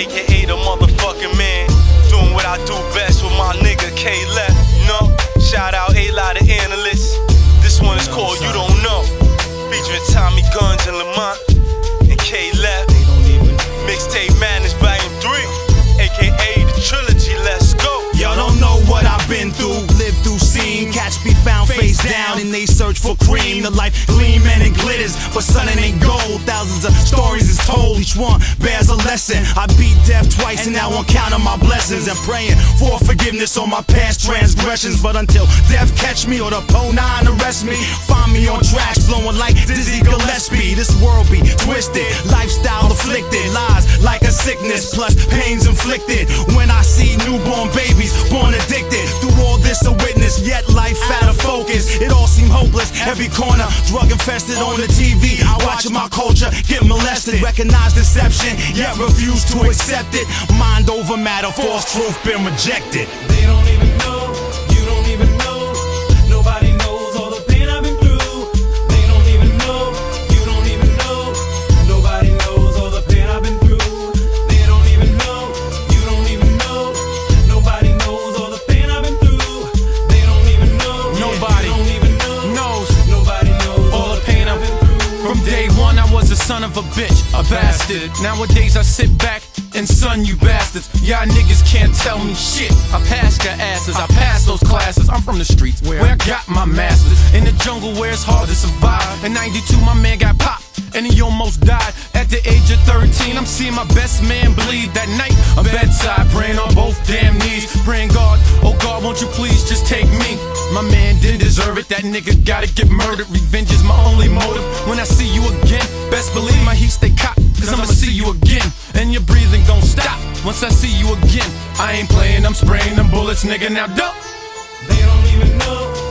aka the motherfucking man. Doing what I do best with my nigga K left. No, shout out A lot of analysts. This one is called You Don't Know. Featuring Tommy Guns and Lamont and K left. Mixtape managed by M3, aka the trilogy. Let's go. Y'all don't know what I've been through, lived through, seen. Catch be found down, and they search for cream. The life gleaming and glitters, but sun it ain't gold. Thousands of stories is told, each one bears a lesson. I beat death twice, and now I'm counting my blessings and praying for forgiveness on my past transgressions. But until death catch me or the Po 9 arrest me, find me on tracks flowing like Dizzy Gillespie. This world be twisted, lifestyle afflicted, lies like a sickness, plus pains inflicted. When I see newborn babies hopeless, every corner drug infested on the TV. I watch my culture get molested, recognize deception, yet refuse to accept it. Mind over matter, false truth been rejected. They don't even son of a bitch, a bastard. Nowadays, I sit back and son you bastards. Y'all niggas can't tell me shit. I pass your asses, I pass those classes. I'm from the streets where I got my masters. In the jungle where it's hard to survive. In 92, my man got popped. And he almost died at the age of 13. I'm seeing my best man bleed that night. I'm bedside, praying on both damn knees. Praying, God, oh God, won't you please deserve it. That nigga gotta get murdered. Revenge is my only motive. When I see you again, best believe my heat stay cocked. Cause I'ma see you again. And your breathing gon' stop once I see you again. I ain't playing, I'm spraying them bullets, nigga. Now, duck. They don't even know,